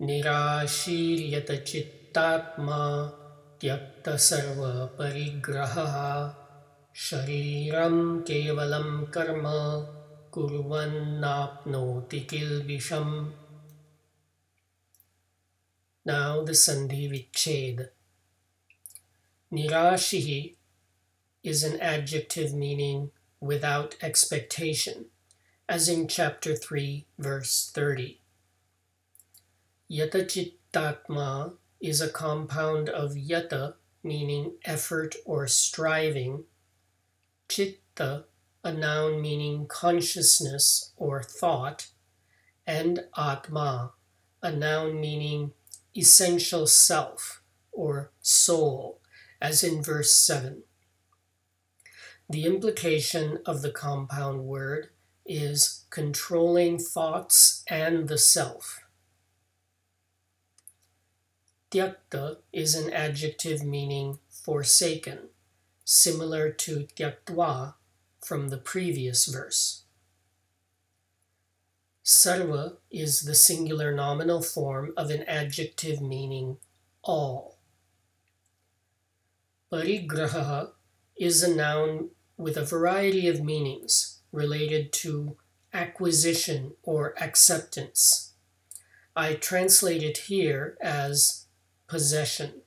निराशीर्यतचित्तात्मा त्यक्तसर्वपरिग्रहः शारीरं केवलं कर्म कुर्वन्नाप्नोति किल्बिषम् Now the Sandhi Vichhed. Nirashihi, is an adjective meaning without expectation, as in chapter 3, verse 30. Yata Chittatma is a compound of yata, meaning effort or striving, chitta, a noun meaning consciousness or thought, and atma, a noun meaning essential self or soul, as in verse 7. The implication of the compound word is controlling thoughts and the self. Tyakta is an adjective meaning forsaken, similar to tyaktva from the previous verse. Sarva is the singular nominal form of an adjective meaning all. Parigraha is a noun with a variety of meanings related to acquisition or acceptance. I translate it here as possession.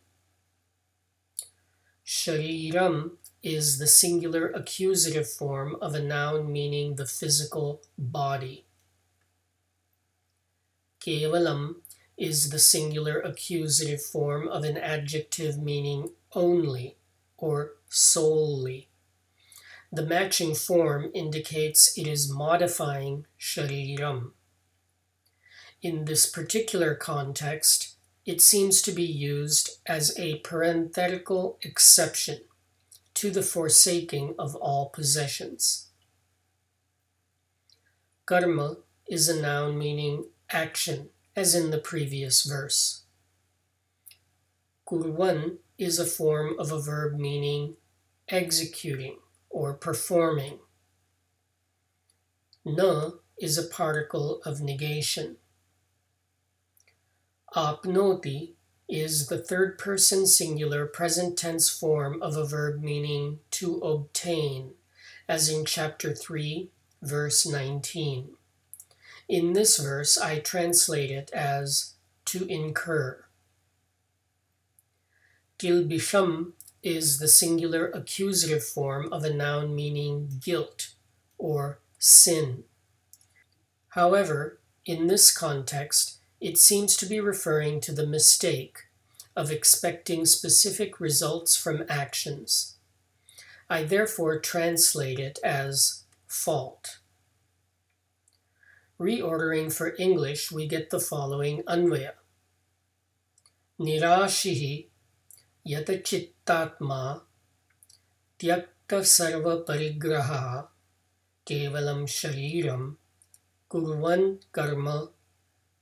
Shariram is the singular accusative form of a noun meaning the physical body. Kevalam is the singular accusative form of an adjective meaning only or solely. The matching form indicates it is modifying shariram. In this particular context, it seems to be used as a parenthetical exception to the forsaking of all possessions. Karma is a noun meaning action, as in the previous verse. Kurvan is a form of a verb meaning executing or performing. Na is a particle of negation. Apnoti is the third person singular present tense form of a verb meaning to obtain, as in chapter 3, verse 19. In this verse, I translate it as to incur. Kilbisham is the singular accusative form of a noun meaning guilt or sin. However, in this context, it seems to be referring to the mistake of expecting specific results from actions. I therefore translate it as fault. Reordering for English, we get the following Anvaya. Nirashihi tyakta sarva parigraha kevalam shariram kurvan karma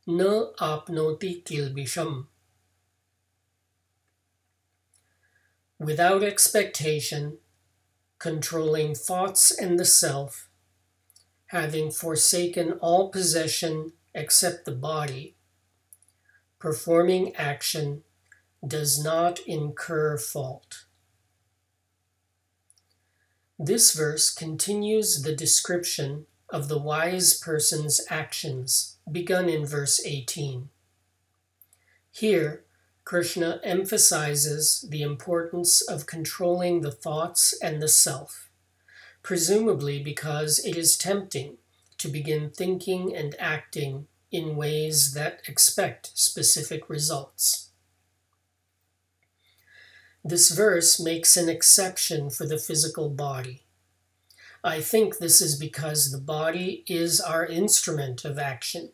न apnoti kilbisham. Without expectation, controlling thoughts and the self, having forsaken all possession except the body, performing action does not incur fault. This verse continues the description of the wise person's actions, begun in verse 18. Here, Krishna emphasizes the importance of controlling the thoughts and the self, presumably because it is tempting to begin thinking and acting in ways that expect specific results. This verse makes an exception for the physical body. I think this is because the body is our instrument of action.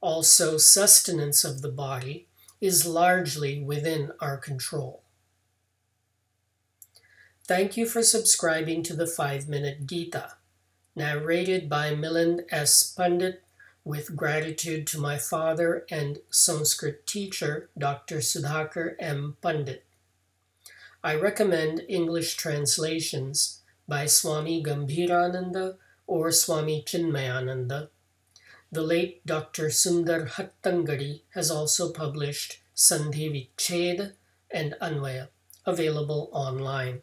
Also, sustenance of the body is largely within our control. Thank you for subscribing to the 5 Minute Gita, narrated by Milind S. Pandit, with gratitude to my father and Sanskrit teacher, Dr. Sudhakar M. Pandit. I recommend English translations by Swami Gambhirananda or Swami Chinmayananda. The late Dr. Sundar Hattangadi has also published Sandhi Vichhed and Anvaya, available online.